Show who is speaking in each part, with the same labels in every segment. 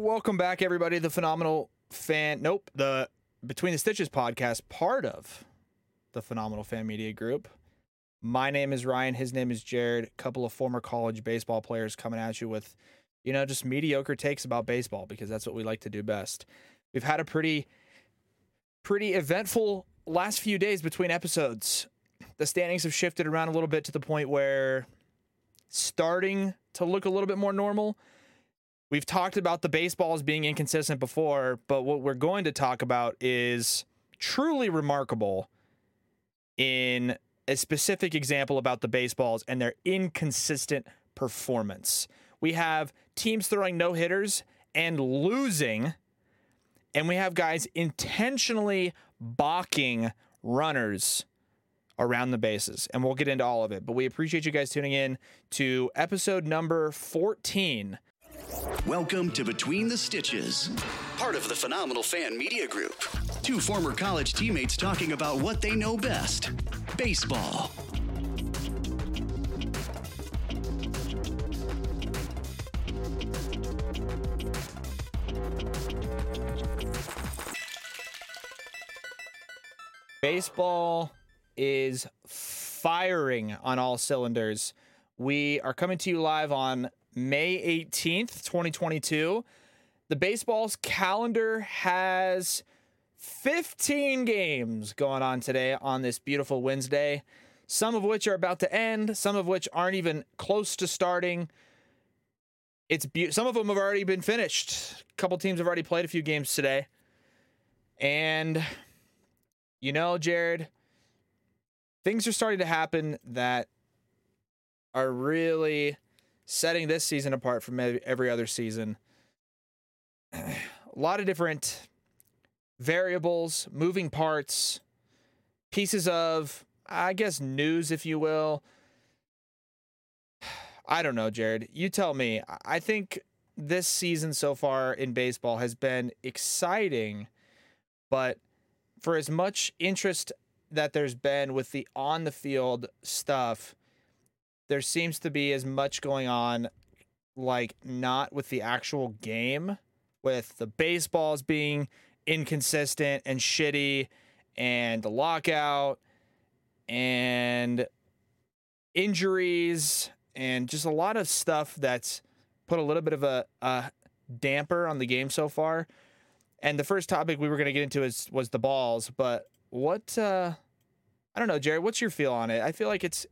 Speaker 1: Welcome back, everybody. The phenomenal fan. Nope, the Between the Stitches podcast, part of the phenomenal fan media group. My name is Ryan. His name is Jared. A couple of former college baseball players coming at you with, you know, just mediocre takes about baseball because that's what we like to do best. We've had a pretty, pretty eventful last few days between episodes. The standings have shifted around a little bit to the point where starting to look a little bit more normal. We've talked about the baseballs being inconsistent before, but what we're going to talk about is truly remarkable in a specific example about the baseballs and their inconsistent performance. We have teams throwing no hitters and losing, and we have guys intentionally balking runners around the bases. And we'll get into all of it. But we appreciate you guys tuning in to episode number 14.
Speaker 2: Welcome to Between the Stitches, part of the Phenomenal Fan Media Group. Two former college teammates talking about what they know best baseball.
Speaker 1: Baseball is firing on all cylinders. We are coming to you live on May 18th, 2022. The baseball's calendar has 15 games going on today on this beautiful Wednesday, some of which are about to end, some of which aren't even close to starting. It's be- some of them have already been finished. A couple teams have already played a few games today. And you know, Jared, things are starting to happen that are really setting this season apart from every other season. A lot of different variables, moving parts, pieces of, I guess, news, if you will. I don't know, Jared. You tell me. I think this season so far in baseball has been exciting, but for as much interest that there's been with the on the field stuff, there seems to be as much going on like not with the actual game with the baseballs being inconsistent and shitty and the lockout and injuries and just a lot of stuff that's put a little bit of a, a damper on the game so far. And the first topic we were going to get into is was the balls, but what uh I don't know, Jerry, what's your feel on it? I feel like it's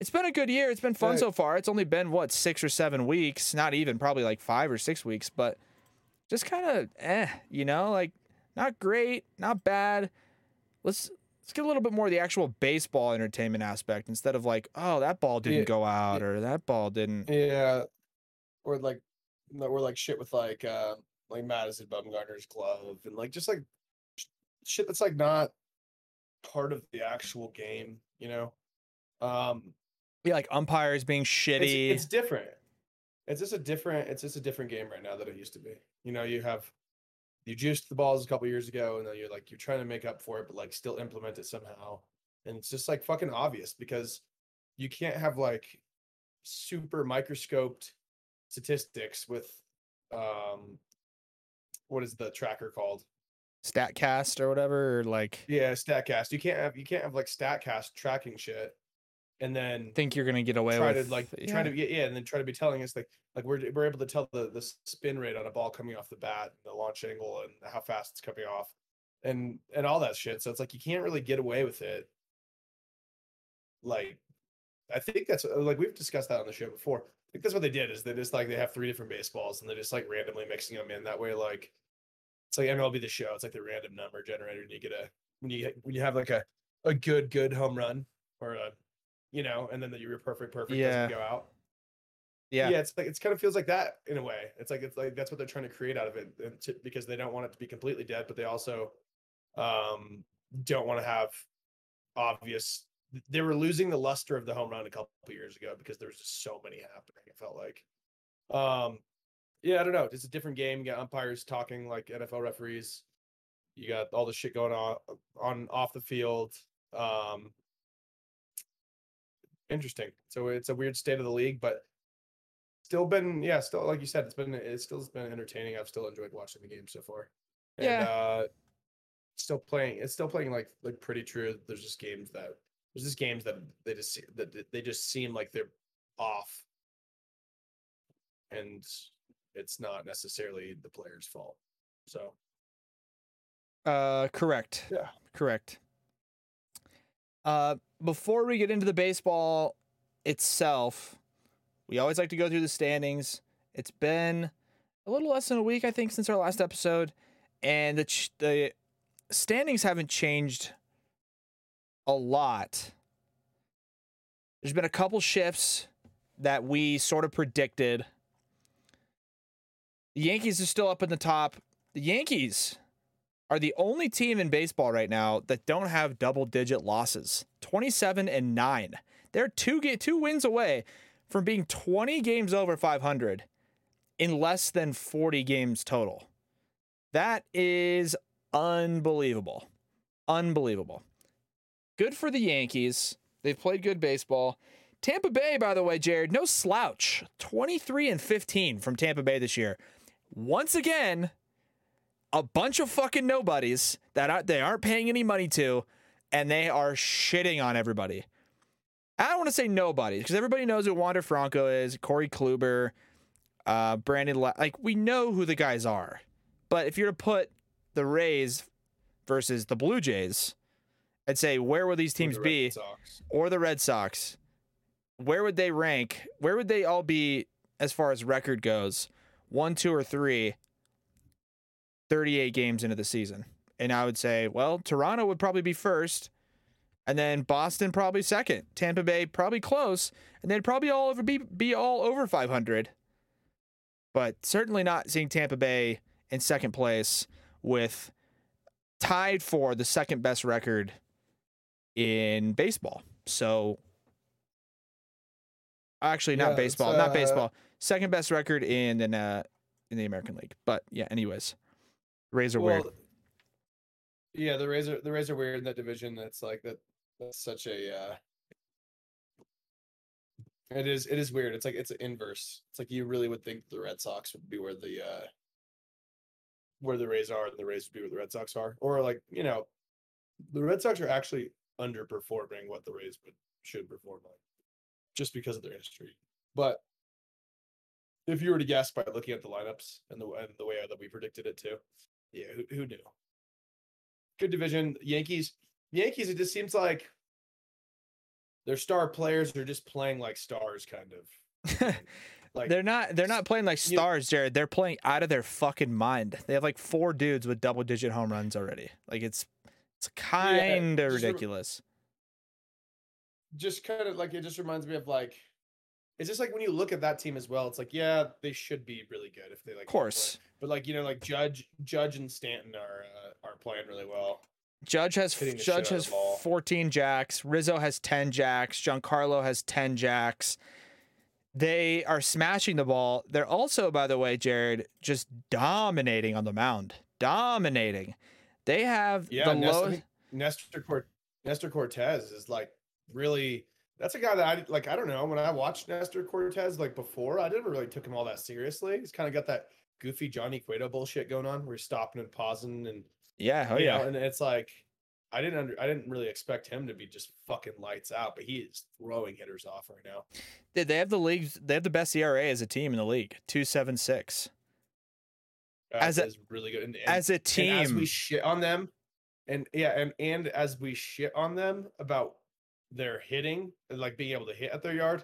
Speaker 1: it's been a good year. It's been fun so far. It's only been what, 6 or 7 weeks, not even probably like 5 or 6 weeks, but just kind of eh, you know, like not great, not bad. Let's let's get a little bit more of the actual baseball entertainment aspect instead of like, oh, that ball didn't
Speaker 3: Yeah.
Speaker 1: go out or that ball didn't.
Speaker 3: Yeah, or like, or like shit with like, uh, like Madison Bumgarner's glove and like just like sh- shit that's like not part of the actual game, you know. Um,
Speaker 1: Be like umpires being
Speaker 3: it's,
Speaker 1: shitty.
Speaker 3: it's different. It's just a different. It's just a different game right now than it used to be. You know, you have you juiced the balls a couple years ago, and then you're like you're trying to make up for it, but like still implement it somehow. And it's just like fucking obvious because you can't have like super microscoped statistics with um what is the tracker called?
Speaker 1: Statcast or whatever, or like
Speaker 3: Yeah, Statcast. You can't have you can't have like Statcast tracking shit, and then
Speaker 1: think you're gonna get away
Speaker 3: try
Speaker 1: with
Speaker 3: to like
Speaker 1: yeah.
Speaker 3: try to yeah, yeah, and then try to be telling us like like we're we're able to tell the the spin rate on a ball coming off the bat, the launch angle, and how fast it's coming off, and and all that shit. So it's like you can't really get away with it. Like, I think that's uh, like we've discussed that on the show before. I think that's what they did is they just like they have three different baseballs and they're just like randomly mixing them in. That way, like it's like MLB the show. It's like the random number generator, and you get a when you when you have like a a good good home run or a you know, and then the, your perfect perfect
Speaker 1: Yeah.
Speaker 3: doesn't go out.
Speaker 1: yeah.
Speaker 3: Yeah. it's like it's kind of feels like that in a way. It's like it's like that's what they're trying to create out of it, and to, because they don't want it to be completely dead, but they also um, don't want to have obvious. They were losing the luster of the home run a couple years ago because there was just so many happening. It felt like, um, yeah, I don't know. It's a different game. You got umpires talking like NFL referees. You got all the shit going on on off the field. Um, interesting. So it's a weird state of the league, but still been yeah, still like you said, it's been it's still been entertaining. I've still enjoyed watching the game so far. And,
Speaker 1: Yeah.
Speaker 3: Uh, still playing. It's still playing like like pretty true. There's just games that there's just games that they just that that they just seem like they're off, and it's not necessarily the player's fault. So
Speaker 1: Uh, correct.
Speaker 3: Yeah.
Speaker 1: Correct. Uh, before we get into the baseball itself, we always like to go through the standings. It's been a little less than a week, I think, since our last episode, and the ch- the standings haven't changed a lot. There's been a couple shifts that we sort of predicted. The Yankees are still up in the top. The Yankees are the only team in baseball right now that don't have double digit losses. 27 and 9 they're two ga- two wins away from being 20 games over 500 in less than 40 games total. That is unbelievable. Unbelievable. Good for the yankees. They've played good baseball. Tampa bay by the way jared no slouch. 23 and 15 from tampa bay this year. Once again a bunch of fucking nobodies that are, they aren't paying any money to, and they are shitting on everybody. I don't want to say nobody because everybody knows who Wander Franco is, Corey Kluber, uh, Brandon. La- like we know who the guys are, but if you're to put the Rays versus the Blue Jays, and say where will these teams
Speaker 3: the
Speaker 1: be,
Speaker 3: Sox.
Speaker 1: or the Red Sox, where would they rank? Where would they all be as far as record goes? One, two, or three, 38 games into the season. And I would say, well, Toronto would probably be first, and then Boston probably second. Tampa Bay probably close, and they'd probably all over be, be all over 500. But certainly not seeing Tampa Bay in second place with tied for the second best record in baseball. So actually not
Speaker 3: Yeah,
Speaker 1: baseball, not
Speaker 3: uh,
Speaker 1: baseball. Second best record in the uh, in the American League. But yeah, anyways. Rays are weird.
Speaker 3: Yeah, the Rays are the are weird in that division. That's like that. That's such a. uh It is. It is weird. It's like it's an inverse. It's like you really would think the Red Sox would be where the. uh Where the Rays are, and the Rays would be where the Red Sox are, or like you know, the Red Sox are actually underperforming what the Rays would should perform like, just because of their history. But if you were to guess by looking at the lineups and the and the way that we predicted it too, yeah, who, who knew? Good division. Yankees. Yankees. It just seems like their star players are just playing like stars, kind of. Like
Speaker 1: they're not they're not playing like stars, Jared. They're playing out of their fucking mind. They have like four dudes with double digit home runs already. Like it's it's kind of
Speaker 3: rem-
Speaker 1: ridiculous.
Speaker 3: just kind of like it just reminds me of like it's just like when you look at that team as well. It's like yeah, they should be really good if they like.
Speaker 1: Of
Speaker 3: keep playing. But like you know, like Judge, Judge and Stanton are uh, are playing really well.
Speaker 1: Judge has
Speaker 3: hitting the shit
Speaker 1: Judge has 14 jacks. Rizzo has 10 jacks. Giancarlo has 10 jacks. They are smashing the ball. They're also, by the way, Jared, just dominating on the mound. Dominating. They have
Speaker 3: Yeah,
Speaker 1: the
Speaker 3: Nestor,
Speaker 1: lowest.
Speaker 3: Nestor Cort- Nestor Cortes is like really. That's a guy that I like. I don't know. When I watched Nestor Cortes like before, I never really took him all that seriously. He's kind of got that goofy Johnny Cueto bullshit going on, We're stopping and pausing, and
Speaker 1: Yeah, oh yeah.
Speaker 3: know, and it's like I didn't under, I didn't really expect him to be just fucking lights out, but he is throwing hitters off right now.
Speaker 1: They they have the league. They have the best ERA as a team in the league. Two seven six. As a-
Speaker 3: is really good. And, and-
Speaker 1: As a
Speaker 3: and as
Speaker 1: team,
Speaker 3: we shit on them, and yeah, and and as we shit on them about their hitting, like being able to hit at their yard,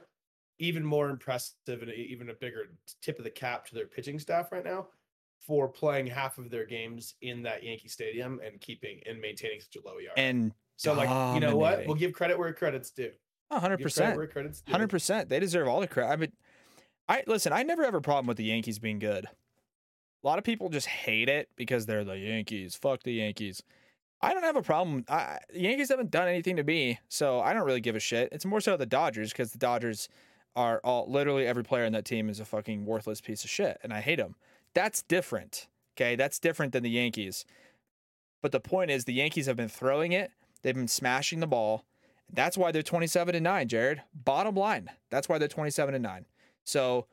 Speaker 3: even more impressive and even a bigger tip of the cap to their pitching staff right now for playing half of their games in that Yankee Stadium and keeping and maintaining such a low yard.
Speaker 1: and
Speaker 3: so, like, you know what? We'll give credit where credit's due.
Speaker 1: hundred percent.
Speaker 3: where credit's due.
Speaker 1: Hundred percent. They deserve all the credit. I mean, I listen. I never have a problem with the Yankees being good. A lot of people just hate it because they're the Yankees. Fuck the Yankees. I don't have a problem. I, the Yankees haven't done anything to me, so I don't really give a shit. It's more so the Dodgers because the Dodgers are all literally every player in that team is a fucking worthless piece of shit, and I hate them. That's different. Okay, that's different than the Yankees. But the point is, the Yankees have been throwing it. They've been smashing the ball. That's why they're 27 and 9, Jared. Bottom line, that's why they're 27 and 9. So,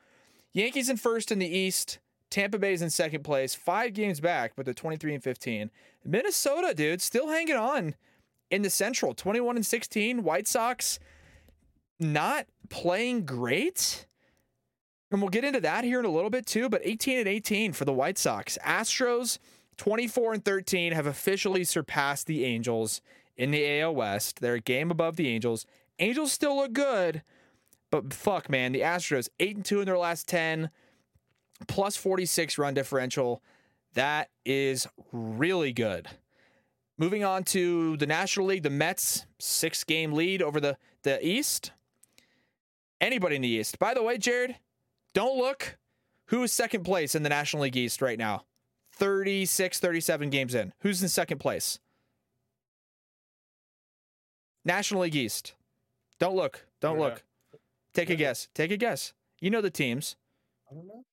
Speaker 1: Yankees in first in the East. Tampa Bay's in second place, five games back, but they're 23 and 15. Minnesota, dude, still hanging on in the Central, 21 and 16. White Sox not playing great. And we'll get into that here in a little bit too, but 18 and 18 for the White Sox. Astros, 24 and 13, have officially surpassed the Angels in the AL West. They're a game above the Angels. Angels still look good, but fuck, man, the Astros, 8 and 2 in their last 10 plus 46 run differential. That is really good. Moving on to the National League, the Mets, six game lead over the, the East. Anybody in the East. By the way, Jared, don't look. Who is second place in the National League East right now? 36, 37 games in. Who's in second place? National League East. Don't look. Don't
Speaker 3: Yeah.
Speaker 1: look. Take a guess. Take a guess. You know the teams.
Speaker 3: I don't know.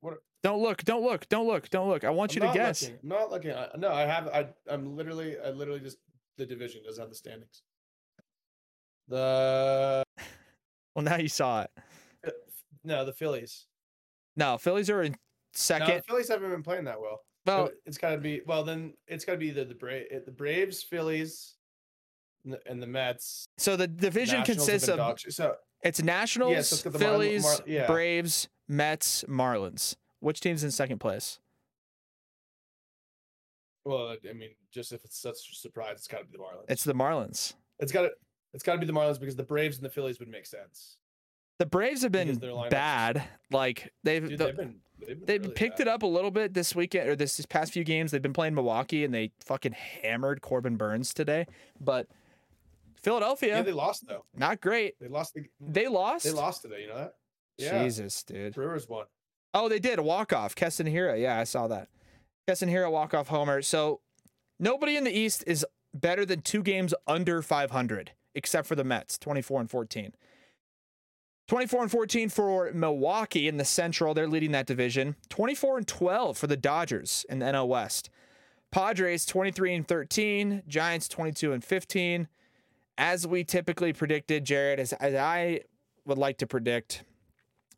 Speaker 3: What?
Speaker 1: Don't look. Don't look. Don't look. Don't look. I want you
Speaker 3: I'm
Speaker 1: to guess.
Speaker 3: Looking. I'm not looking. I, no, I have. I. I'm literally. I literally just. The division doesn't have the standings. The
Speaker 1: Well, now you saw it.
Speaker 3: uh, no, the Phillies.
Speaker 1: No, Phillies are in second.
Speaker 3: No,
Speaker 1: second.
Speaker 3: the Phillies haven't been playing that well.
Speaker 1: well,
Speaker 3: It- it's got to be. Well, then it's got to be the the Bra- the Braves, Phillies, and the, Mets.
Speaker 1: so the division
Speaker 3: Nationals
Speaker 1: consists of
Speaker 3: dog. So
Speaker 1: it's Nationals,
Speaker 3: it's got the Marlin-
Speaker 1: Phillies,
Speaker 3: Mar- yeah.
Speaker 1: Braves, Mets, Marlins. Which team's in second place?
Speaker 3: well, I mean, just if it's such a surprise, it's got to be the Marlins.
Speaker 1: It's the Marlins.
Speaker 3: it's got to. It's got to be the Marlins because the Braves and the Phillies would make sense.
Speaker 1: The Braves have been
Speaker 3: Because their lineups-
Speaker 1: bad. Like they've
Speaker 3: Dude,
Speaker 1: the-
Speaker 3: they've been. They've, been
Speaker 1: they've
Speaker 3: really
Speaker 1: picked
Speaker 3: bad.
Speaker 1: it up a little bit this weekend or this, this past few games. They've been playing Milwaukee and they fucking hammered Corbin Burnes today. But Philadelphia,
Speaker 3: Yeah, they lost though.
Speaker 1: not great.
Speaker 3: They lost. The,
Speaker 1: They lost.
Speaker 3: they lost today. You know that? Yeah.
Speaker 1: Jesus, dude.
Speaker 3: Brewers won.
Speaker 1: Oh, they did a walk off. Keston Hiura. Yeah, I saw that. Keston Hiura walk off homer. So nobody in the East is better than two games under 500, except for the Mets, 24 and 14. 24 and 14 for Milwaukee in the Central. They're leading that division. 24 and 12 for the Dodgers in the NL West. Padres 23 and 13. Giants 22 and 15. As we typically predicted, Jared, as, as I would like to predict,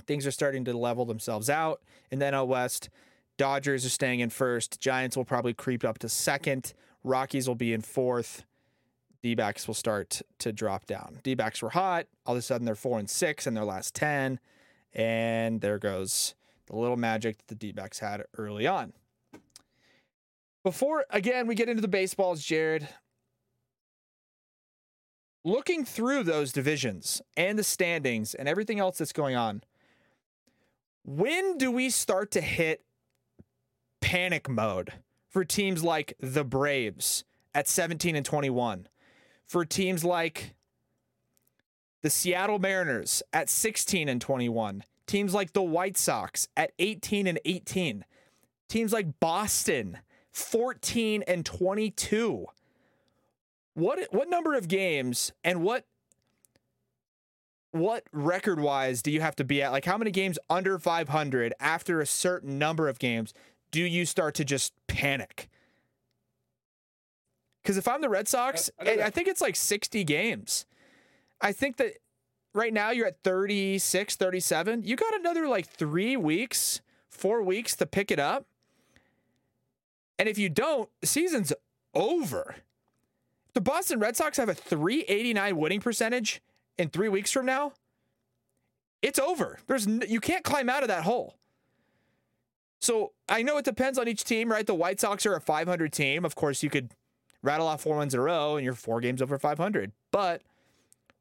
Speaker 1: things are starting to level themselves out in the NL West. Dodgers are staying in first. Giants will probably creep up to second. Rockies will be in fourth. D backs will start to drop down. D backs were hot. All of a sudden, they're four and six in their last 10. And there goes the little magic that the D backs had early on. Before, again, we get into the baseballs, Jared, looking through those divisions and the standings and everything else that's going on, when do we start to hit panic mode for teams like the Braves at 17 and 21? For teams like the Seattle Mariners at 16 and 21, teams like the White Sox at 18 and 18, teams like Boston 14 and 22. What what number of games and what what record wise do you have to be at? Like how many games under 500 after a certain number of games do you start to just panic? Because if I'm the Red Sox,
Speaker 3: I eh,
Speaker 1: I. I think it's like 60 games. I think that right now you're at 36, 37. You got another like three weeks, four weeks to pick it up. And if you don't, the season's over. The Boston Red Sox have a 389 winning percentage in three weeks from now. It's over. There's n- you can't climb out of that hole. So I know it depends on each team, right? The White Sox are a 500 team. Of course, you could rattle off four wins in a row and you're four games over 500. But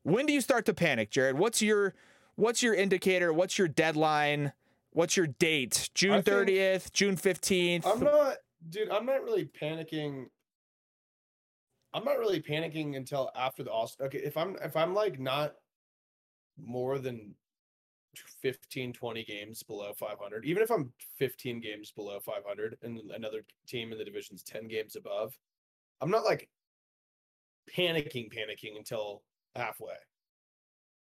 Speaker 1: when do you start to panic, Jared? What's your what's your indicator? What's your deadline? What's your date? June 30th, June 15th.
Speaker 3: I'm not, dude. I'm not really panicking. I'm not really panicking until after the All. Okay, if I'm if I'm like not more than 15, 20 games below 500, even if I'm 15 games below 500, and another team in the division's 10 games above, I'm not like panicking, panicking until halfway.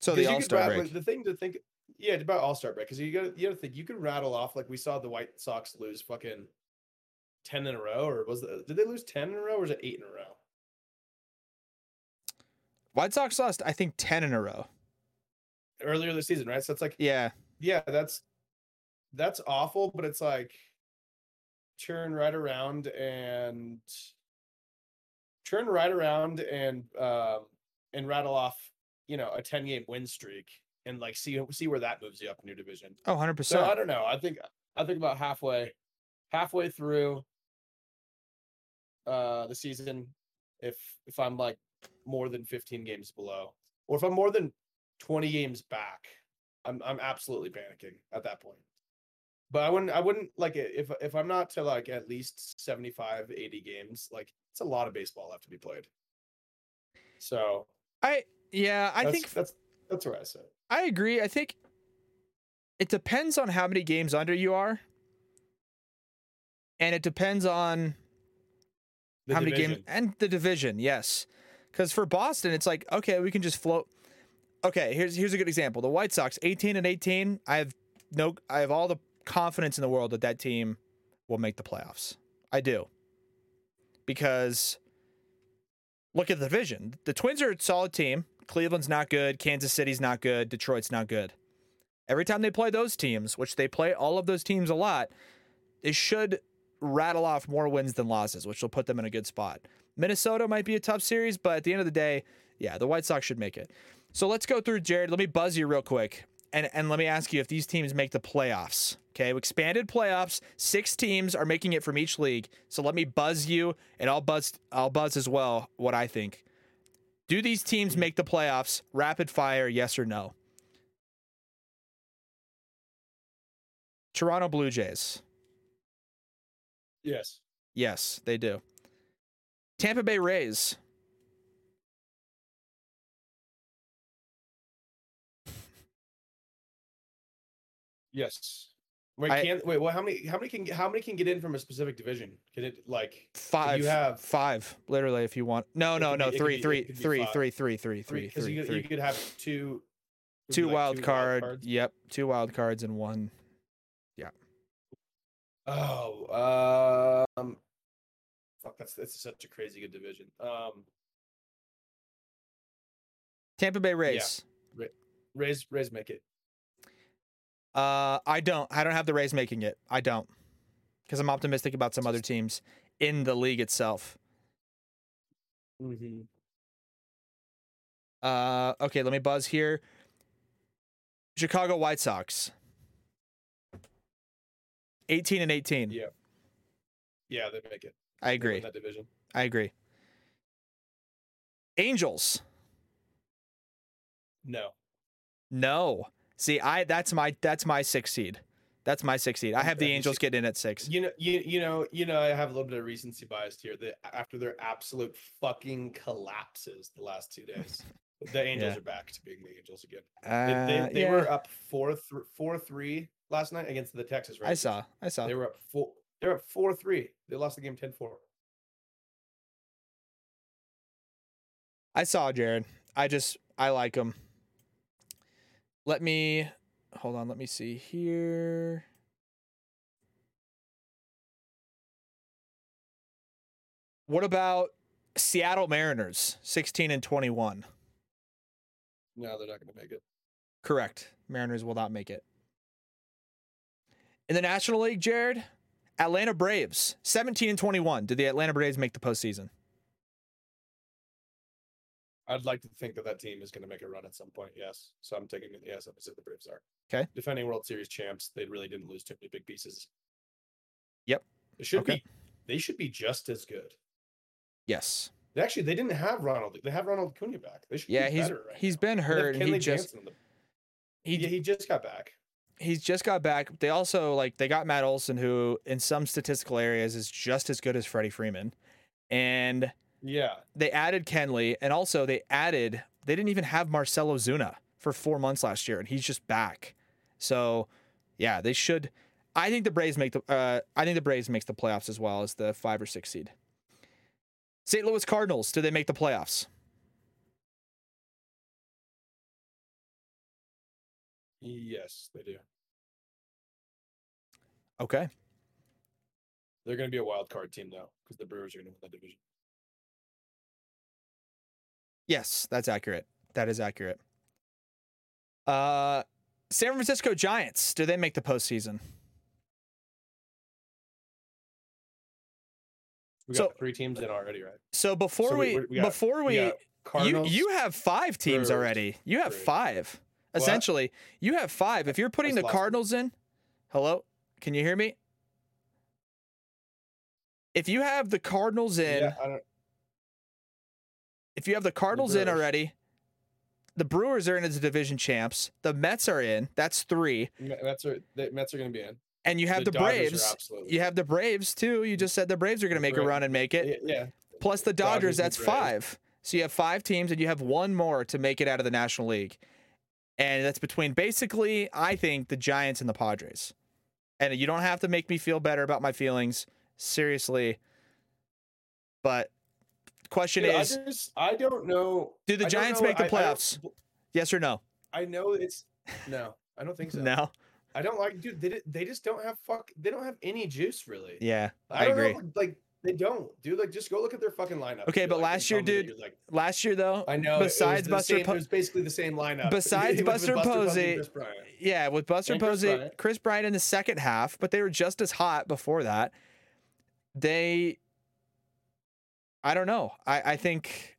Speaker 1: So the All Star break.
Speaker 3: The thing to think, yeah, it's about All Star break because you got you got to think you could rattle off like we saw the White Sox lose fucking ten in a row, or was the, did they lose ten in a row, or was it eight in a row?
Speaker 1: White Sox lost, I think, 10 in a row.
Speaker 3: Earlier this season, right? So it's like
Speaker 1: Yeah.
Speaker 3: yeah, that's that's awful, but it's like turn right around and turn right around and um and rattle off, you know, a 10 game win streak and like see see where that moves you up in your division.
Speaker 1: Oh, 100%.
Speaker 3: So I don't know. I think I think about halfway halfway through uh the season if if I'm like more than 15 games below or if I'm more than 20 games back, I'm I'm absolutely panicking at that point. But I wouldn't I wouldn't like if if I'm not to like at least 75 80 games, like it's a lot of baseball left to be played. So,
Speaker 1: I yeah, I think
Speaker 3: that's that's where I sit.
Speaker 1: I agree. I think it depends on how many games under you are. And it depends on
Speaker 3: The
Speaker 1: how many games
Speaker 3: division.
Speaker 1: and the division, yes. Because for Boston, it's like, okay, we can just float. Okay, here's here's a good example. The White Sox, 18 and 18. I have no I have all the confidence in the world that that team will make the playoffs. I do. Because look at the division. The Twins are a solid team. Cleveland's not good. Kansas City's not good. Detroit's not good. Every time they play those teams, which they play all of those teams a lot, they should rattle off more wins than losses, which will put them in a good spot. Minnesota might be a tough series, but at the end of the day, yeah, the White Sox should make it. So let's go through, Jared. Let me buzz you real quick. And, and let me ask you if these teams make the playoffs. Okay, expanded playoffs. Six teams are making it from each league. So let me buzz you, and I'll buzz. I'll buzz as well. What I think. Do these teams make the playoffs? Rapid fire, yes or no? Toronto Blue Jays.
Speaker 3: Yes.
Speaker 1: Yes, they do. Tampa Bay Rays.
Speaker 3: Yes. Wait,
Speaker 1: I-
Speaker 3: can wait. Well, how many? How many can? How many can get in from a specific division? Can it like
Speaker 1: Five.
Speaker 3: You have-
Speaker 1: five, literally, if you want. No, no, no.
Speaker 3: be-
Speaker 1: Three,
Speaker 3: be-
Speaker 1: three, three, three, three, three, three,
Speaker 3: Because you, could-
Speaker 1: three.
Speaker 3: you could have two.
Speaker 1: Two
Speaker 3: like
Speaker 1: wild
Speaker 3: wild
Speaker 1: card.
Speaker 3: cards?
Speaker 1: Yep, two wild cards and one. Yeah.
Speaker 3: Oh, um, fuck. That's that's such a crazy good division. Um,
Speaker 1: Tampa Bay Rays. Yeah.
Speaker 3: Rays Rays make it.
Speaker 1: Uh, I don't. I don't have the Rays making it. I don't, because I'm optimistic about some other teams in the league itself.
Speaker 3: Mm-hmm.
Speaker 1: Uh, okay, let me buzz here. Chicago White Sox. 18 and 18.
Speaker 3: Yeah. Yeah, they make it.
Speaker 1: I agree.
Speaker 3: that division.
Speaker 1: I agree. Angels.
Speaker 3: No.
Speaker 1: No. See, I that's my that's my six seed. That's my six seed. I have the Angels getting in at six.
Speaker 3: You know, you you know, you know. I have a little bit of recency bias here. That after their absolute fucking collapses the last two days, the Angels
Speaker 1: Yeah.
Speaker 3: are back to being the Angels again. They,
Speaker 1: Uh,
Speaker 3: they, they
Speaker 1: yeah,
Speaker 3: were up four th- four three last night against the Texas Rangers.
Speaker 1: I saw. I saw.
Speaker 3: They were up four. They were up four three. They lost the game 10-4.
Speaker 1: I saw Jared. I just I like him. Let me hold on. Let me see here. What about Seattle Mariners, 16 and 21?
Speaker 3: No, they're not going to make it.
Speaker 1: Correct. Mariners will not make it. In the National League, Jared, Atlanta Braves, 17 and 21. Did the Atlanta Braves make the postseason?
Speaker 3: I'd like to think that that team is going to make a run at some point. Yes, so I'm taking it. Yes, opposite the Braves are.
Speaker 1: Okay.
Speaker 3: Defending World Series champs, they really didn't lose too many big pieces.
Speaker 1: Yep.
Speaker 3: They should
Speaker 1: Okay.
Speaker 3: be. They should be just as good.
Speaker 1: Yes.
Speaker 3: They actually they didn't have Ronald. They have Ronald Acuna back. They should.
Speaker 1: Yeah,
Speaker 3: be
Speaker 1: he's
Speaker 3: better right
Speaker 1: he's
Speaker 3: now.
Speaker 1: been hurt and he just
Speaker 3: the-
Speaker 1: he
Speaker 3: yeah, he just got back.
Speaker 1: he's just got back. They also like they got Matt Olson, who in some statistical areas is just as good as Freddie Freeman, and
Speaker 3: Yeah,
Speaker 1: they added Kenley, and also they added they didn't even have Marcell Ozuna for four months last year, and he's just back. So, yeah, they should. I think the Braves make the. Uh, I think the Braves makes the playoffs as well as the five or six seed. St. Louis Cardinals, do they make the playoffs?
Speaker 3: yes, they do.
Speaker 1: Okay.
Speaker 3: They're going to be a wild card team though, because the Brewers are going to win that division.
Speaker 1: Yes, that's accurate. That is accurate. Uh San Francisco Giants, do they make the postseason?
Speaker 3: We
Speaker 1: So-
Speaker 3: got three teams in already, right?
Speaker 1: So before
Speaker 3: So
Speaker 1: we,
Speaker 3: we- we got-
Speaker 1: before we,
Speaker 3: we got
Speaker 1: you you have five teams
Speaker 3: Brewers,
Speaker 1: already. You have
Speaker 3: three.
Speaker 1: five.
Speaker 3: What?
Speaker 1: Essentially, you have five. If you're putting
Speaker 3: That's
Speaker 1: the. Cardinals in, hello, can you hear me? If you have the Cardinals in,
Speaker 3: yeah, I don't,
Speaker 1: if you have the Cardinals in already, the Brewers are in as the division champs. The Mets are in. That's three.
Speaker 3: Me- Mets are the Mets are going to be in.
Speaker 1: And you have the,
Speaker 3: are
Speaker 1: Braves. You have the Braves too. You just said the Braves are going to make a run and make it.
Speaker 3: Yeah, yeah.
Speaker 1: Plus the Dodgers,
Speaker 3: Dodgers
Speaker 1: that's five. So you have five teams, and you have one more to make it out of the National League, and that's between basically, I think, the Giants and the Padres. And you don't have to make me feel better about my feelings, seriously. But question
Speaker 3: Dude, I
Speaker 1: is,
Speaker 3: just I don't know.
Speaker 1: do the
Speaker 3: I
Speaker 1: Giants
Speaker 3: know-
Speaker 1: make the
Speaker 3: I- I
Speaker 1: playoffs? yes or no?
Speaker 3: I know it's no. I don't think so.
Speaker 1: No.
Speaker 3: I don't like, dude. They they just don't have fuck. They don't have any juice really.
Speaker 1: Yeah,
Speaker 3: I,
Speaker 1: I
Speaker 3: don't
Speaker 1: agree.
Speaker 3: Know, like they don't, dude. Like just go look at their fucking lineup.
Speaker 1: Okay, but
Speaker 3: like,
Speaker 1: last year,
Speaker 3: tell me that
Speaker 1: dude,
Speaker 3: Like,
Speaker 1: Last year though,
Speaker 3: I know. it was
Speaker 1: besides Buster
Speaker 3: same-
Speaker 1: Po-
Speaker 3: it was basically the same lineup.
Speaker 1: Besides
Speaker 3: It was
Speaker 1: Buster Posey-
Speaker 3: and Kris
Speaker 1: Yeah, with Buster
Speaker 3: And Kris
Speaker 1: Posey,
Speaker 3: Bryant.
Speaker 1: Kris Bryant in the second half, but they were just as hot before that. They, I don't know. I, I think,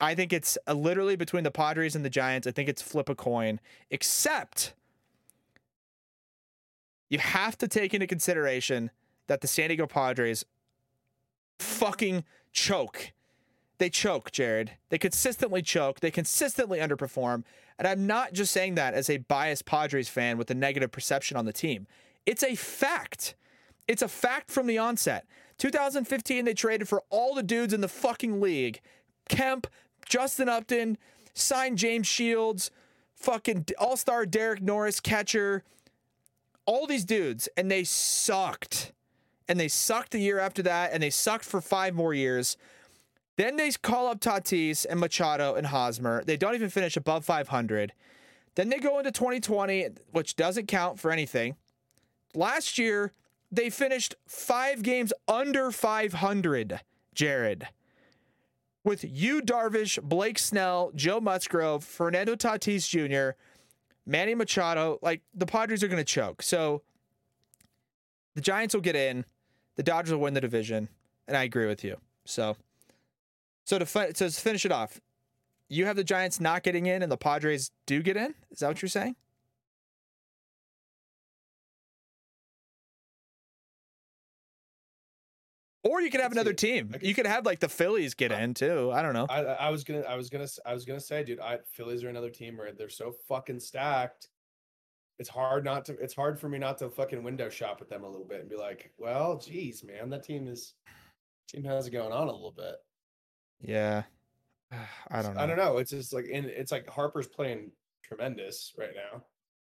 Speaker 1: I think it's uh literally between the Padres and the Giants. I think it's flip a coin. Except, you have to take into consideration that the San Diego Padres fucking choke. They choke, Jared. They consistently choke. They consistently underperform. And I'm not just saying that as a biased Padres fan with a negative perception on the team. It's a fact. It's a fact from the onset. 2015, they traded for all the dudes in the fucking league Kemp, Justin Upton, signed James Shields, fucking all star Derek Norris, catcher, all these dudes, and they sucked. And they sucked the year after that, and they sucked for five more years. Then they call up Tatis and Machado and Hosmer. They don't even finish above 500. Then they go into 2020, which doesn't count for anything. Last year, they finished five games under 500, Jared. With Yu, Darvish, Blake Snell, Joe Musgrove, Fernando Tatis Jr., Manny Machado, like the Padres are going to choke. So the Giants will get in, the Dodgers will win the division, and I agree with you. So, so to, so to finish it off, you have the Giants not getting in, and the Padres do get in. Is that what you're saying? Or you could have another team. You could have like the Phillies get in too. I don't know.
Speaker 3: I, I I was gonna I was gonna I was gonna say, dude, I Phillies are another team where they're so fucking stacked. It's hard not to. It's hard for me not to fucking window shop with them a little bit and be like, well, geez, man, that team is team has it going on a little bit.
Speaker 1: Yeah. I don't know.
Speaker 3: I don't know. It's just like, and it's like Harper's playing tremendous right now.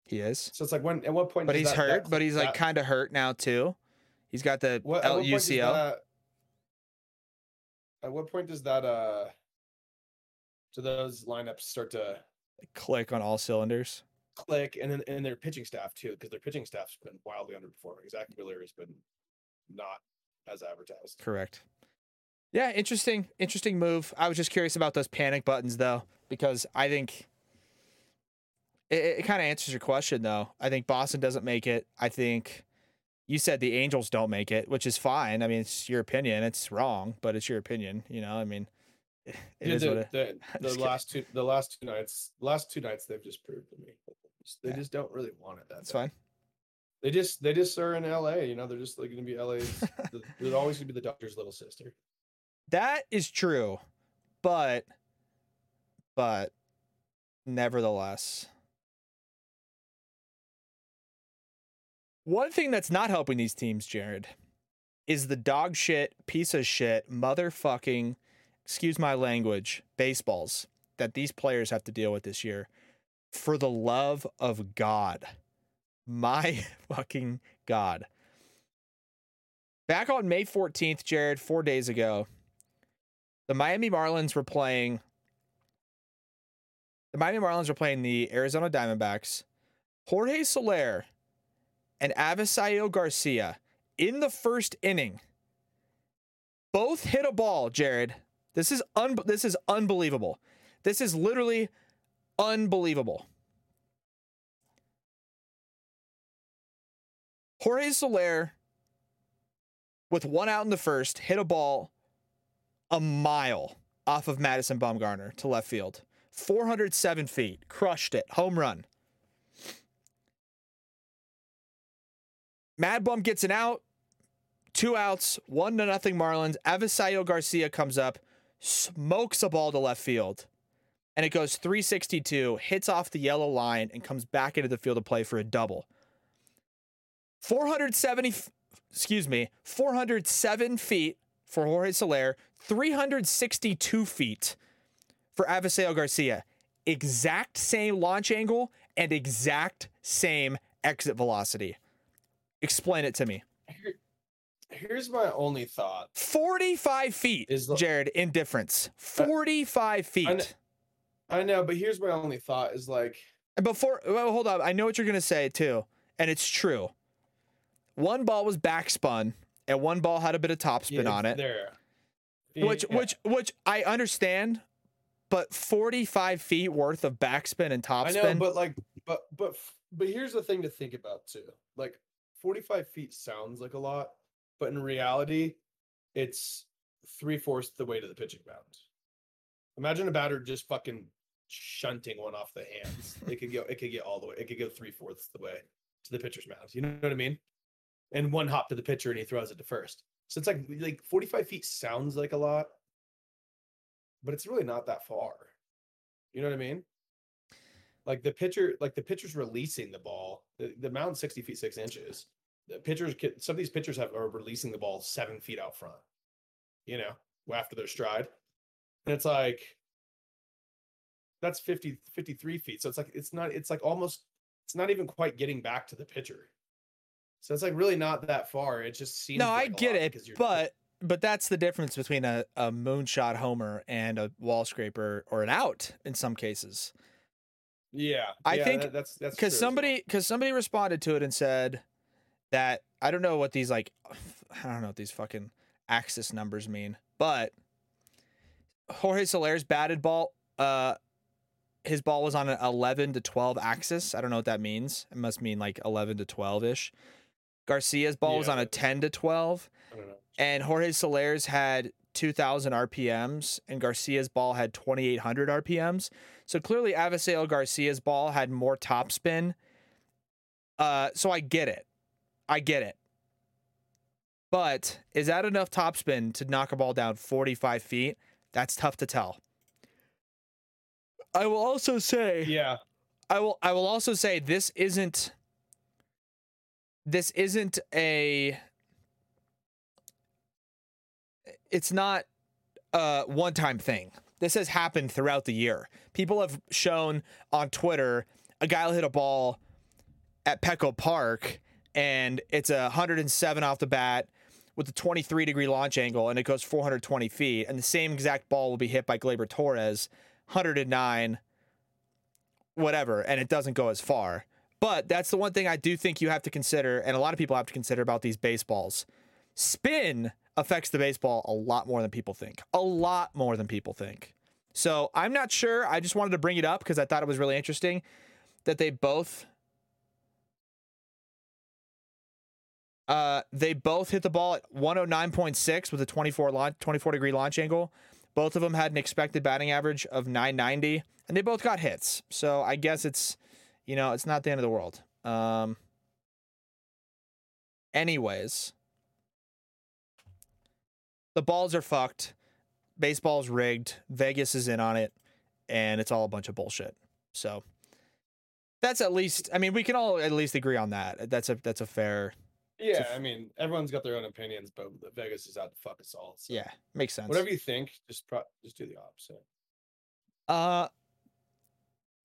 Speaker 1: He is.
Speaker 3: So it's like, when at what point?
Speaker 1: But he's
Speaker 3: that-
Speaker 1: hurt,
Speaker 3: that-
Speaker 1: but he's like kind of hurt now too. He's got the
Speaker 3: What, at what point does
Speaker 1: LUCL.
Speaker 3: that- At what point does that uh do those lineups start to
Speaker 1: click on all cylinders.
Speaker 3: click and then and their pitching staff too, because their pitching staff's been wildly underperforming. Zack Wheeler has been not as advertised.
Speaker 1: Correct. Yeah, interesting, interesting move. I was just curious about those panic buttons though, because I think it, it kind of answers your question though. I think Boston doesn't make it. I think you said the Angels don't make it, which is fine. I mean, it's your opinion. It's wrong, but it's your opinion. You know, I mean, it
Speaker 3: Dude,
Speaker 1: is
Speaker 3: the,
Speaker 1: what it.
Speaker 3: the, the last two the last two nights last two nights they've just proved to me. They
Speaker 1: Yeah.
Speaker 3: just don't really want it That's
Speaker 1: fine.
Speaker 3: They just they just are in LA, you know, they're just like gonna be LA's the, they're always gonna be the Dodgers little sister.
Speaker 1: That is true, but but nevertheless, one thing that's not helping these teams, Jared, is the dog shit, piece of shit, motherfucking, excuse my language, baseballs that these players have to deal with this year. For the love of God, my fucking God. Back on May 14th, Jared, four days ago, the Miami Marlins were playing. The Miami Marlins were playing the Arizona Diamondbacks. Jorge Soler and Avisail Garcia in the first inning both hit a ball, Jared. This is un- this is unbelievable. This is literally unbelievable. Jorge Soler, with one out in the first, hit a ball a mile off of Madison Bumgarner to left field. 407 feet. Crushed it. Home run. Mad Bum gets an out. Two outs. One to nothing Marlins. Avisail Garcia comes up, smokes a ball to left field. And it goes 362, hits off the yellow line, and comes back into the field of play for a double. 470, excuse me, 407 feet for Jorge Soler, 362 feet for Avisail Garcia. Exact same launch angle and exact same exit velocity. Explain it to me.
Speaker 3: Here- here's my only thought.
Speaker 1: 45 feet,
Speaker 3: Is the-
Speaker 1: Jared, in difference. Uh, 45 feet.
Speaker 3: I know, but here's my only thought is like
Speaker 1: And before, well, hold on. I know what you're to say too. And it's true. One ball was backspun and one ball had a bit of topspin
Speaker 3: yeah,
Speaker 1: on it.
Speaker 3: There.
Speaker 1: which
Speaker 3: Yeah.
Speaker 1: which which I understand, but 45 feet worth of backspin and topspin.
Speaker 3: I know, but like, but but but here's the thing to think about too. Like, 45 feet sounds like a lot, but in reality, it's three fourths the way to the pitching mound. Imagine a batter just fucking shunting one off the hands. it could go. It could get all the way. It could go three fourths the way to the pitcher's mound. You know what I mean? And one hop to the pitcher, and he throws it to first. So it's like like 45 feet sounds like a lot, but it's really not that far. You know what I mean? Like the pitcher, like the pitcher's releasing the ball. The, the mound's 60 feet six inches. The pitchers, ca- some of these pitchers have are releasing the ball seven feet out front. You know, after their stride, and it's like that's 50 53 feet. So it's like it's not. It's like almost. It's not even quite getting back to the pitcher. So it's like really not that far. It just seems.
Speaker 1: no, I
Speaker 3: like a
Speaker 1: get it, but but that's the difference between a, a moonshot homer and a wall scraper or an out in some cases.
Speaker 3: Yeah,
Speaker 1: I
Speaker 3: yeah,
Speaker 1: think-
Speaker 3: that- that's that's
Speaker 1: Because
Speaker 3: true as well.
Speaker 1: somebody because somebody responded to it and said that I don't know what these like I don't know what these fucking axis numbers mean, but Jorge Soler's batted ball, uh, his ball was on an 11 to 12 axis. I don't know what that means. It must mean like 11 to 12 ish. Garcia's ball was on a 10 to 12,
Speaker 3: I don't know.
Speaker 1: and Jorge Soler's had 2,000 RPMs, and Garcia's ball had 2,800 RPMs. So clearly, Avisail Garcia's ball had more topspin. Uh, so I get it. I get it. But is that enough topspin to knock a ball down 45 feet? That's tough to tell. I will also say
Speaker 3: Yeah,
Speaker 1: I will I will also say this isn't this isn't a it's not a one-time thing. This has happened throughout the year. People have shown on Twitter a guy will hit a ball at Petco Park and it's a 107 off the bat with a 23 degree launch angle and it goes 420 feet and the same exact ball will be hit by Gleyber Torres 109 whatever, and it doesn't go as far. But that's the one thing I do think you have to consider, and a lot of people have to consider about these baseballs. Spin affects the baseball a lot more than people think. A lot more than people think. So I'm not sure. I just wanted to bring it up because I thought it was really interesting that they both uh, they both hit the ball at 109.6 with a 24 launch, 24 degree launch angle. Both of them had an expected batting average of 990, and they both got hits. So I guess it's, you know, it's not the end of the world. Um, anyways, the balls are fucked. Baseball's rigged. Vegas is in on it, and it's all a bunch of bullshit. So that's at least. I mean, we can all at least agree on that. That's a that's a fair.
Speaker 3: yeah. I mean, everyone's got their own opinions, but Vegas is out to fuck us all. So
Speaker 1: Yeah, makes sense.
Speaker 3: whatever you think, just pro- just do the opposite.
Speaker 1: Uh,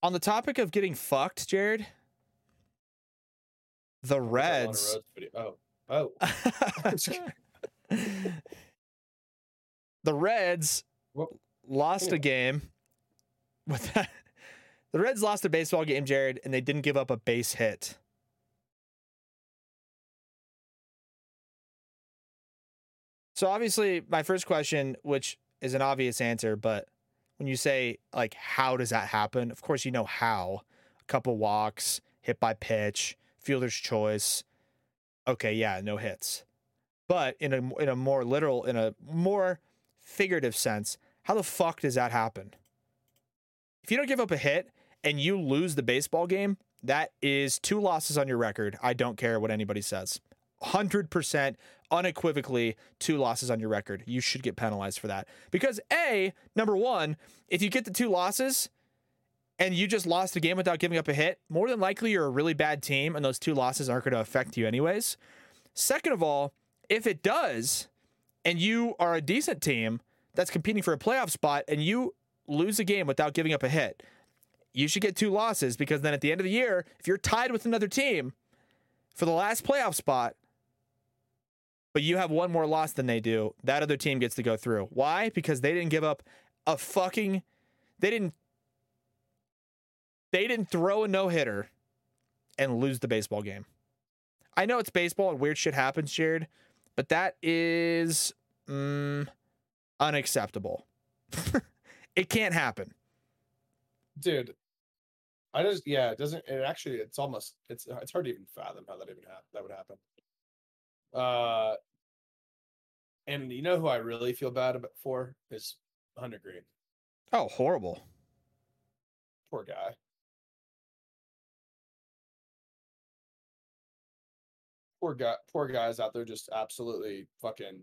Speaker 1: on the topic of getting fucked, Jared, the
Speaker 3: What's that Lana
Speaker 1: Reds.
Speaker 3: Oh, oh,
Speaker 1: the Reds
Speaker 3: Well,
Speaker 1: lost a game with that. The Reds lost a baseball game, Jared, and they didn't give up a base hit. So obviously, my first question, which is an obvious answer, but when you say like how does that happen? Of course you know how. A couple walks, hit by pitch, fielder's choice. Okay, yeah, no hits. But in a in a more literal, in a more figurative sense, how the fuck does that happen? If you don't give up a hit and you lose the baseball game, that is two losses on your record. I don't care what anybody says. 100% unequivocally two losses on your record. You should get penalized for that. Because A, number 1, if you get the two losses and you just lost a game without giving up a hit, more than likely you're a really bad team and those two losses aren't going to affect you anyways. Second of all, if it does and you are a decent team that's competing for a playoff spot and you lose a game without giving up a hit, you should get two losses because then at the end of the year, if you're tied with another team for the last playoff spot, but you have one more loss than they do, that other team gets to go through. Why? Because they didn't give up a fucking they didn't they didn't throw a no-hitter and lose the baseball game. I know it's baseball and weird shit happens, Jared, but that is mm, unacceptable. it can't happen.
Speaker 3: dude. I just yeah, it doesn't. It actually, it's almost it's it's hard to even fathom how that even hap- that would happen. Uh, and you know who I really feel bad about for is Hunter Greene.
Speaker 1: Oh, horrible.
Speaker 3: Poor guy. Poor guy. Poor guys out there just absolutely fucking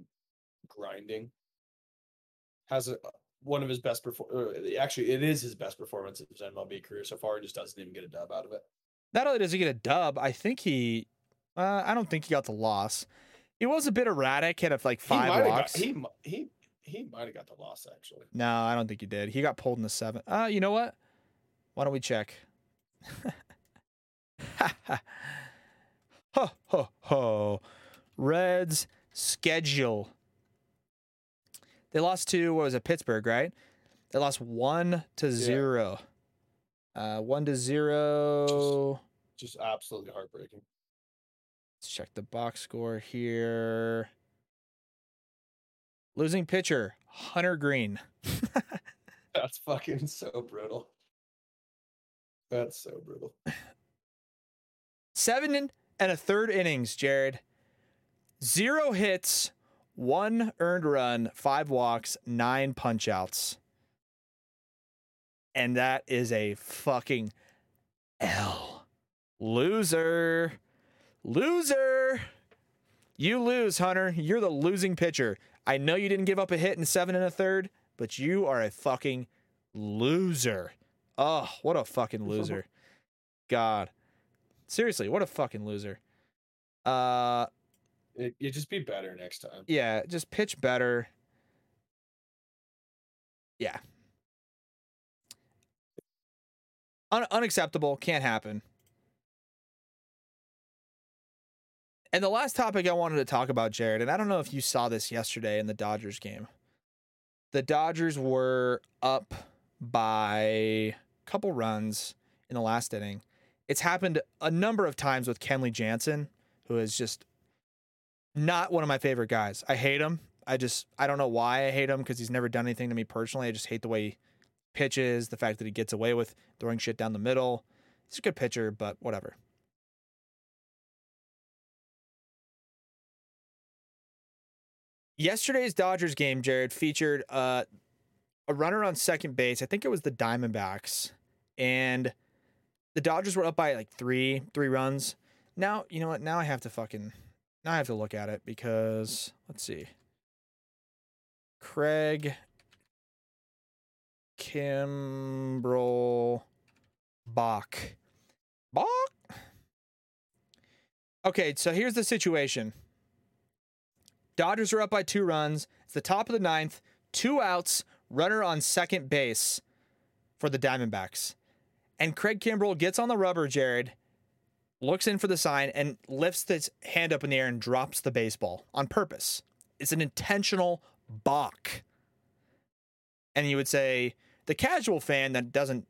Speaker 3: grinding. Has a one of his best perform. Actually, it is his best performance in his MLB career so far. He just doesn't even get a dub out of it.
Speaker 1: Not only does he get a dub, I think he. Uh, I don't think he got the loss. He was a bit erratic, had a, like five
Speaker 3: have
Speaker 1: walks.
Speaker 3: got. He he he might have got the loss actually.
Speaker 1: No, I don't think he did. He got pulled in the seventh. Uh, you know what? Why don't we check? ho ho ho. Reds schedule. They lost to what was it, Pittsburgh, right? They lost one to zero. Uh, one to zero.
Speaker 3: Just absolutely heartbreaking.
Speaker 1: Let's check the box score here. Losing pitcher, Hunter Greene.
Speaker 3: That's fucking so brutal. That's so brutal.
Speaker 1: Seven in- and a third innings, Jared. Zero hits, one earned run, five walks, nine punch outs. And that is a fucking L. Loser. Loser. You lose, Hunter. You're the losing pitcher. I know you didn't give up a hit in seven and a third, but you are a fucking loser. Oh, what a fucking loser. God. Seriously, what a fucking loser. Uh
Speaker 3: It, you just be better next time.
Speaker 1: yeah, just pitch better. Yeah. Un- unacceptable, can't happen. And the last topic I wanted to talk about, Jared, and I don't know if you saw this yesterday in the Dodgers game. The Dodgers were up by a couple runs in the last inning. It's happened a number of times with Kenley Jansen, who is just not one of my favorite guys. I hate him. I just I don't know why I hate him because he's never done anything to me personally. I just hate the way he pitches, the fact that he gets away with throwing shit down the middle. He's a good pitcher, but whatever. Yesterday's Dodgers game, Jared, featured uh, a runner on second base. I think it was the Diamondbacks, and the Dodgers were up by like three, three runs. Now, you know what? Now I have to fucking now I have to look at it because let's see. Craig Kimbrel balk. Balk? Okay, so here's the situation. Dodgers are up by two runs. It's the top of the ninth. Two outs, runner on second base for the Diamondbacks. And Craig Kimbrel gets on the rubber, Jared, looks in for the sign, and lifts his hand up in the air and drops the baseball on purpose. It's an intentional balk. And you would say the casual fan that doesn't,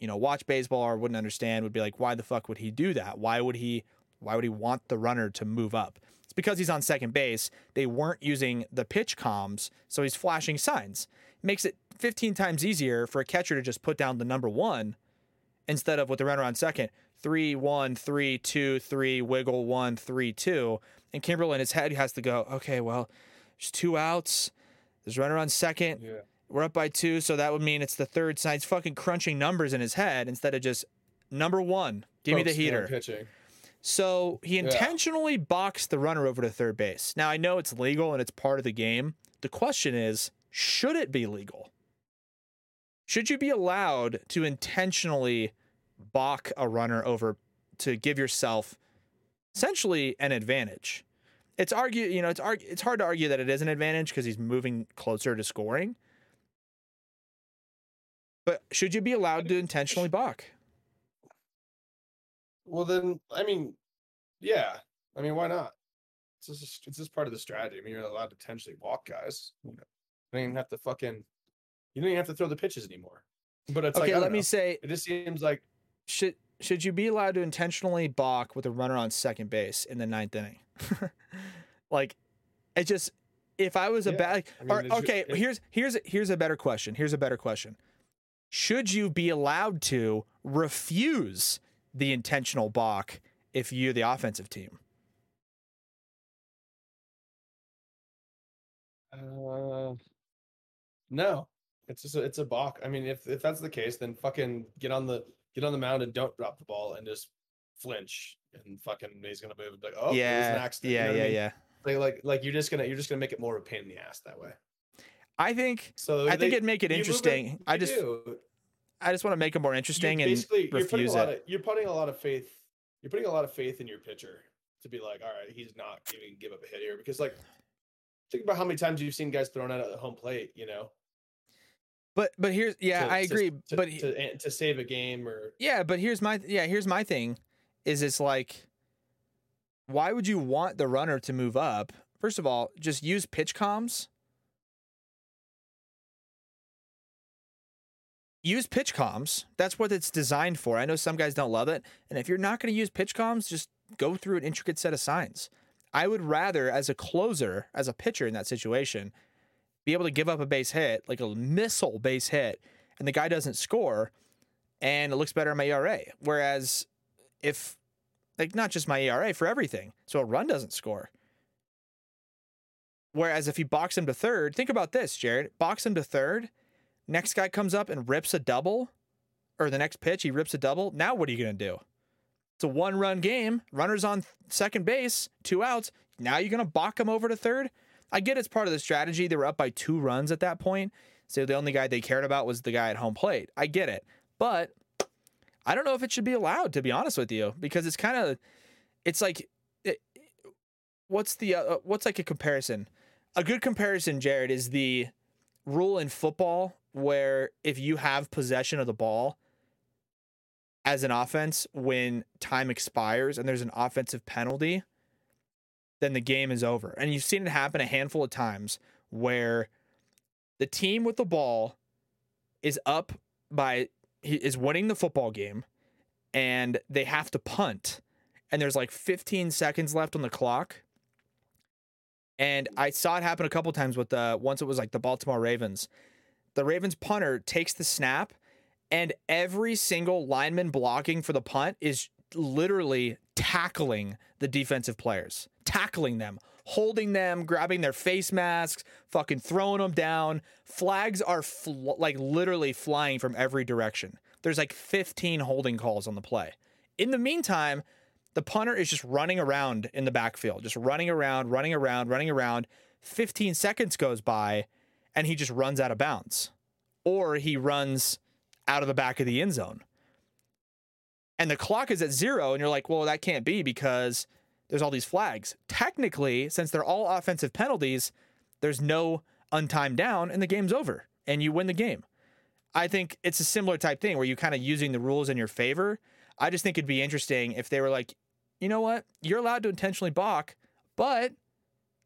Speaker 1: you know, watch baseball or wouldn't understand would be like, why the fuck would he do that? Why would he why would he want the runner to move up? It's because he's on second base. They weren't using the pitch comms, so he's flashing signs. makes it 15 times easier for a catcher to just put down the number one instead of with the runner on second, three, one, three, two, three, wiggle, one, three, two. And Kimbrel in his head has to go, okay, well, there's two outs. There's runner on second.
Speaker 3: Yeah.
Speaker 1: We're up by two, so that would mean it's the third side. He's fucking crunching numbers in his head instead of just number one, give me the heater. So he
Speaker 3: Yeah.
Speaker 1: intentionally balked the runner over to third base. Now I know it's legal and it's part of the game. The question is, should it be legal? Should you be allowed to intentionally balk a runner over to give yourself essentially an advantage? It's argue, you know, it's argue, it's hard to argue that it is an advantage because he's moving closer to scoring. But should you be allowed to intentionally balk?
Speaker 3: Well, then, I mean, yeah. I mean, why not? It's just, it's just part of the strategy. I mean, you're allowed to intentionally walk guys. You know, don't even have to fucking, you don't even have to throw the pitches anymore. But it's
Speaker 1: Okay,
Speaker 3: like,
Speaker 1: let
Speaker 3: don't
Speaker 1: me
Speaker 3: know.
Speaker 1: say
Speaker 3: It just seems like
Speaker 1: should should you be allowed to intentionally balk with a runner on second base in the ninth inning? like, it just if I was a
Speaker 3: Yeah,
Speaker 1: bad
Speaker 3: I mean,
Speaker 1: or okay,
Speaker 3: it-
Speaker 1: here's here's here's a better question. Here's a better question. Should you be allowed to refuse the intentional balk if you're the offensive team?
Speaker 3: Uh, no, it's just a, it's a balk. I mean, if if that's the case, then fucking get on the get on the mound and don't drop the ball and just flinch and fucking he's gonna move and be like, oh, was an
Speaker 1: yeah.
Speaker 3: You
Speaker 1: yeah,
Speaker 3: know I
Speaker 1: yeah,
Speaker 3: mean?
Speaker 1: yeah.
Speaker 3: Like like like you're just gonna you're just gonna make it more of a pain in the ass that way.
Speaker 1: I think
Speaker 3: So
Speaker 1: I think it'd make it interesting. I just
Speaker 3: do.
Speaker 1: I just want to make it more interesting and
Speaker 3: basically you're putting a
Speaker 1: refuse
Speaker 3: lot
Speaker 1: it.
Speaker 3: of you're putting a lot of faith you're putting a lot of faith in your pitcher to be like, all right, he's not giving give up a hit here because like think about how many times you've seen guys thrown out at the home plate, you know.
Speaker 1: But but here's yeah,
Speaker 3: to-
Speaker 1: I agree.
Speaker 3: To,
Speaker 1: but
Speaker 3: to, to save a game or
Speaker 1: Yeah, but here's my yeah, here's my thing is it's like why would you want the runner to move up? First of all, just use pitch comms. Use pitch comms. That's what it's designed for. I know some guys don't love it, and if you're not going to use pitch comms, just go through an intricate set of signs. I would rather as a closer, as a pitcher in that situation, be able to give up a base hit, like a missile base hit, and the guy doesn't score, and it looks better in my ERA. Whereas if like not just my ERA for everything, so a run doesn't score. Whereas if he balks him to third, think about this, Jared. Balks him to third, next guy comes up and rips a double, or the next pitch he rips a double. Now what are you gonna do? It's a one-run game. Runners on second base, two outs. Now you're gonna balk him over to third. I get it's part of the strategy. They were up by two runs at that point, so the only guy they cared about was the guy at home plate. I get it, but I don't know if it should be allowed to be honest with you because it's kind of it's like it, what's the uh, what's like a comparison? A good comparison, Jared, is the rule in football where if you have possession of the ball as an offense when time expires and there's an offensive penalty, then the game is over. And you've seen it happen a handful of times where the team with the ball is up by is winning the football game and they have to punt. And there's like 15 seconds left on the clock. And i saw it happen a couple times with the once it was like the baltimore ravens. The ravens punter takes the snap and every single lineman blocking for the punt is literally tackling the defensive players tackling them holding them grabbing their face masks fucking throwing them down. Flags are fl- like literally flying from every direction. There's like 15 holding calls on the play. In the meantime the punter is just running around in the backfield just running around running around running around. 15 seconds goes by and he just runs out of bounds. Or he runs out of the back of the end zone. And the clock is at zero and you're like well that can't be because there's all these flags technically since they're all offensive penalties there's no untimed down and the game's over and you win the game i think it's a similar type thing where you're kind of using the rules in your favor i just think it'd be interesting if they were like you know what you're allowed to intentionally balk but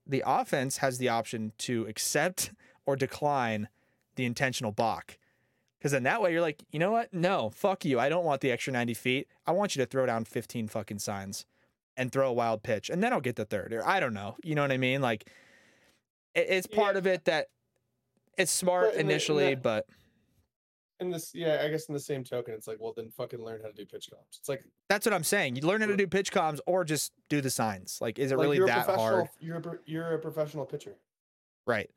Speaker 1: the offense has the option to accept or decline the intentional balk because then that way you're like, you know what? No, fuck you. I don't want the extra 90 feet. I want you to throw down 15 fucking signs and throw a wild pitch, and then I'll get the third. Or I don't know. You know what I mean? Like, it, it's part
Speaker 3: Yeah.
Speaker 1: of it that it's smart
Speaker 3: But in the- in
Speaker 1: initially, but
Speaker 3: in this, yeah, I guess in the same token, it's like, well, then fucking learn how to do pitch comms. It's like
Speaker 1: That's what I'm saying. You learn how to do pitch comms or just do the signs. Like, is it
Speaker 3: like
Speaker 1: really that hard?
Speaker 3: You're a, you're a professional pitcher.
Speaker 1: Right.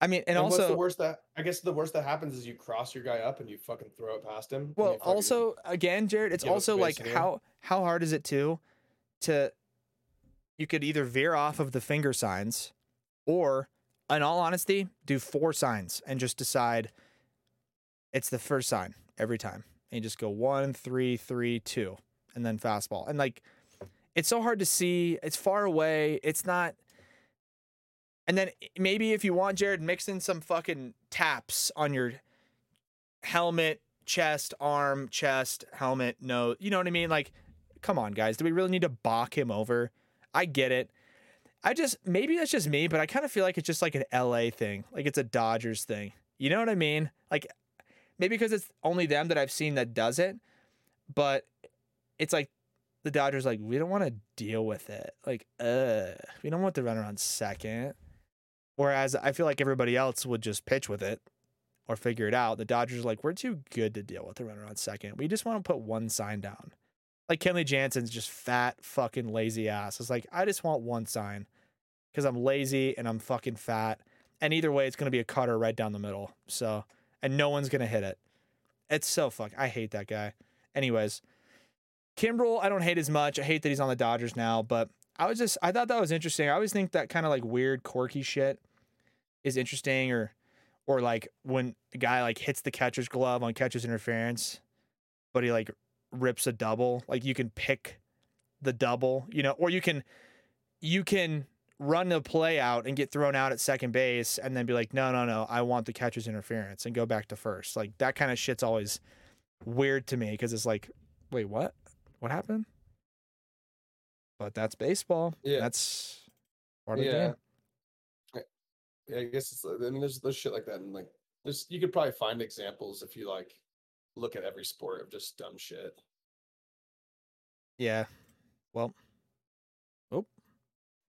Speaker 1: I mean, and,
Speaker 3: And, what's the worst that I guess the worst that happens is you cross your guy up and you fucking throw it past him.
Speaker 1: well, also again, Jared, it's also like how how hard is it too to you could either veer off of the finger signs or in all honesty, do four signs and just decide it's the first sign every time. And you just go one, three, three, two, and then fastball. And like it's so hard to see. It's far away. It's not and then eh, maybe if you want Jared, mix in some fucking taps on your helmet, chest, arm, chest, helmet, no. You know what I mean? Like, come on, guys. Do we really need to balk him over? I get it. I just maybe that's just me, but I kind of feel like it's just like an LA thing. Like it's a Dodgers thing. You know what I mean? Like maybe because it's only them that I've seen that does it, but it's like the Dodgers like we don't want to deal with it. Like, uh, we don't want the runner on second. Whereas I feel like everybody else would just pitch with it or figure it out. The Dodgers like, we're too good to deal with the runner on second. We just want to put one sign down. Like Kenley Jansen's just fat, fucking lazy ass. It's like, I just want one sign because I'm lazy and I'm fucking fat. And either way, it's to be a cutter right down the middle. So, and no one's to hit it. It's so fuck. I hate that guy. Anyways, Kimbrel, I don't hate as much. I hate that he's on the Dodgers now, but I was just, I thought that was interesting. I always think that kind of like weird, quirky shit is interesting or, or like when a guy like hits the catcher's glove on catcher's interference, but he like rips a double. Like you can pick the double, you know, or you can, you can run the play out and get thrown out at second base and then be like, no, no, no, I want the catcher's interference and go back to first. Like that kind of shit's always weird to me because it's like, wait, what? What happened? But that's baseball.
Speaker 3: Yeah.
Speaker 1: That's part of the game.
Speaker 3: Yeah, I guess it's. I mean, there's there's shit like that, and like there's you could probably find examples if you like look at every sport of just dumb shit.
Speaker 1: Yeah. Well, Oh.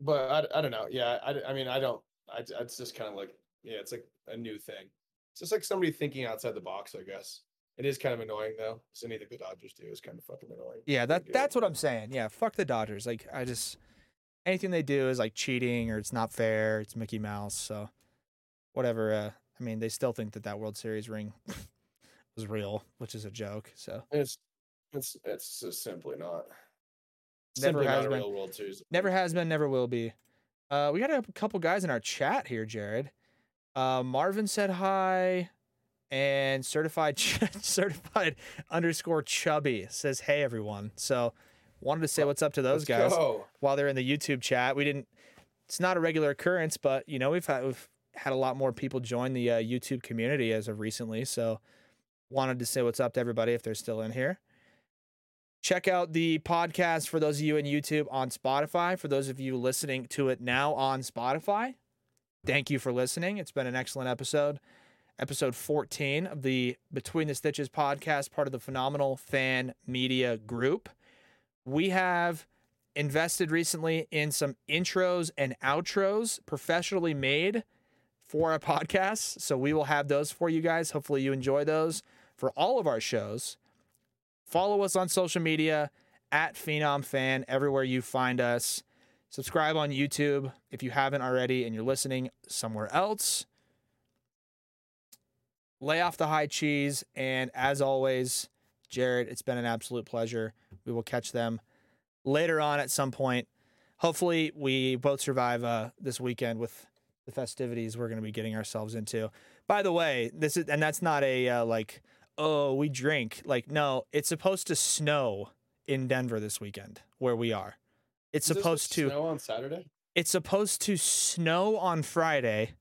Speaker 3: But I, I don't know. Yeah, I, I mean I don't. I it's just kind of like yeah, it's like a new thing. It's just like somebody thinking outside the box. I guess it is kind of annoying though. So anything the Dodgers do is kind of fucking annoying.
Speaker 1: yeah, that that's what I'm saying. Yeah, fuck the Dodgers. Like I just anything they do is like cheating or it's not fair. It's Mickey Mouse. So whatever. Uh, I mean, they still think that that World Series ring was real, which is a joke. So
Speaker 3: It's it's it's just simply not.
Speaker 1: Never
Speaker 3: simply
Speaker 1: has
Speaker 3: not a
Speaker 1: been.
Speaker 3: real World
Speaker 1: never has been, never will be. Uh, we got a couple guys in our chat here, Jared. Uh, Marvin said hi, and certified ch- certified underscore chubby says hey everyone. So wanted to say what's up to those
Speaker 3: Let's
Speaker 1: guys
Speaker 3: go.
Speaker 1: while they're in the YouTube chat. We didn't. It's not a regular occurrence, but you know we've had we've had a lot more people join the uh, YouTube community as of recently. So wanted to say what's up to everybody if they're still in here. Check out the podcast for those of you in YouTube on Spotify. For those of you listening to it now on Spotify, thank you for listening. It's been an excellent episode. Episode 14 of the Between the Stitches podcast, part of the Phenomenal Fan Media Group. We have invested recently in some intros and outros professionally made for our podcasts. So we will have those for you guys. Hopefully, you enjoy those for all of our shows. Follow us on social media at Phenom Fan, everywhere you find us. Subscribe on YouTube if you haven't already and you're listening somewhere else. Lay off the high cheese. And as always, Jared, it's been an absolute pleasure. We will catch them later on at some point. Hopefully, we both survive uh, this weekend with the festivities we're going to be getting ourselves into. By the way, this is, and that's not a uh, like, oh, we drink. Like, no, it's supposed to snow in Denver this weekend where we are. It's
Speaker 3: Is
Speaker 1: supposed to
Speaker 3: snow on Saturday.
Speaker 1: it's supposed to snow on Friday,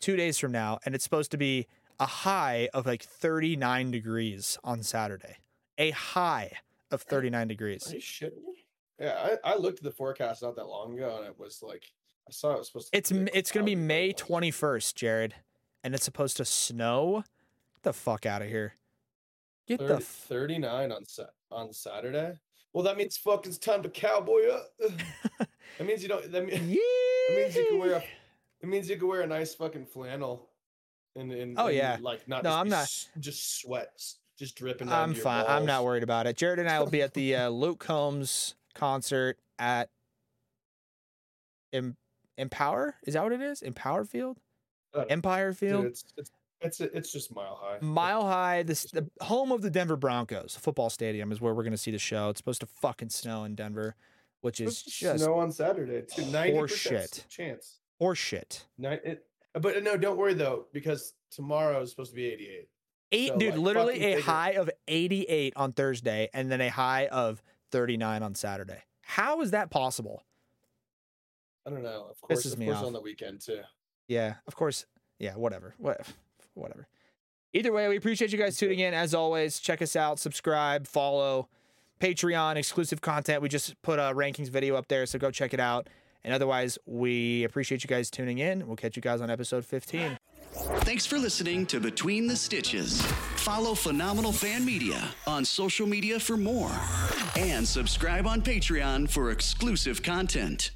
Speaker 1: two days from now, and it's supposed to be a high of like 39 degrees on Saturday. A high of 39 degrees.
Speaker 3: Are you shitting me? Yeah, I, I looked at the forecast not that long ago, and it was like I saw it was supposed to.
Speaker 1: It's
Speaker 3: be,
Speaker 1: M-
Speaker 3: like,
Speaker 1: it's gonna be May 21st, Jared, and it's supposed to snow. Get the fuck out of here. Get the f-
Speaker 3: 39 on Sa- on Saturday. Well, that means fucking it's time to cowboy up. that means you don't. That, mean, that means you can wear. A, it means you can wear a nice fucking flannel And, and
Speaker 1: Oh,
Speaker 3: and,
Speaker 1: yeah.
Speaker 3: like not.
Speaker 1: No,
Speaker 3: just
Speaker 1: I'm not-
Speaker 3: Just sweat, s- just dripping.
Speaker 1: I'm fine. I'm not worried about it. Jared and I will be at the uh, Luke Combs concert at Em- Empower. Is that what it is? Empower Field?
Speaker 3: Uh,
Speaker 1: Empire
Speaker 3: Dude,
Speaker 1: Field?
Speaker 3: it's it's it's it's just mile high.
Speaker 1: Mile High, this the home of the Denver Broncos football stadium is where we're going to see the show. It's supposed to fucking snow in Denver, which is just
Speaker 3: snow on Saturday. Ninety
Speaker 1: horseshit.
Speaker 3: percent chance.
Speaker 1: horseshit.
Speaker 3: Ni- it, but no, don't worry though, because tomorrow is supposed to be eighty-eight.
Speaker 1: Eight,
Speaker 3: So,
Speaker 1: dude,
Speaker 3: like,
Speaker 1: literally a
Speaker 3: figure-
Speaker 1: high of 88 on Thursday and then a high of 39 on Saturday. How is that possible?
Speaker 3: I don't know. Of course,
Speaker 1: Pisses
Speaker 3: of
Speaker 1: me
Speaker 3: course
Speaker 1: off.
Speaker 3: on the weekend too.
Speaker 1: Yeah, of course. Yeah, whatever. What, whatever. Either way, we appreciate you guys tuning in. As always, check us out, subscribe, follow, Patreon, exclusive content. We just put a rankings video up there, so go check it out. And otherwise, we appreciate you guys tuning in. We'll catch you guys on episode 15.
Speaker 2: Thanks for listening to Between the Stitches. Follow Phenomenal Fan Media on social media for more. And subscribe on Patreon for exclusive content.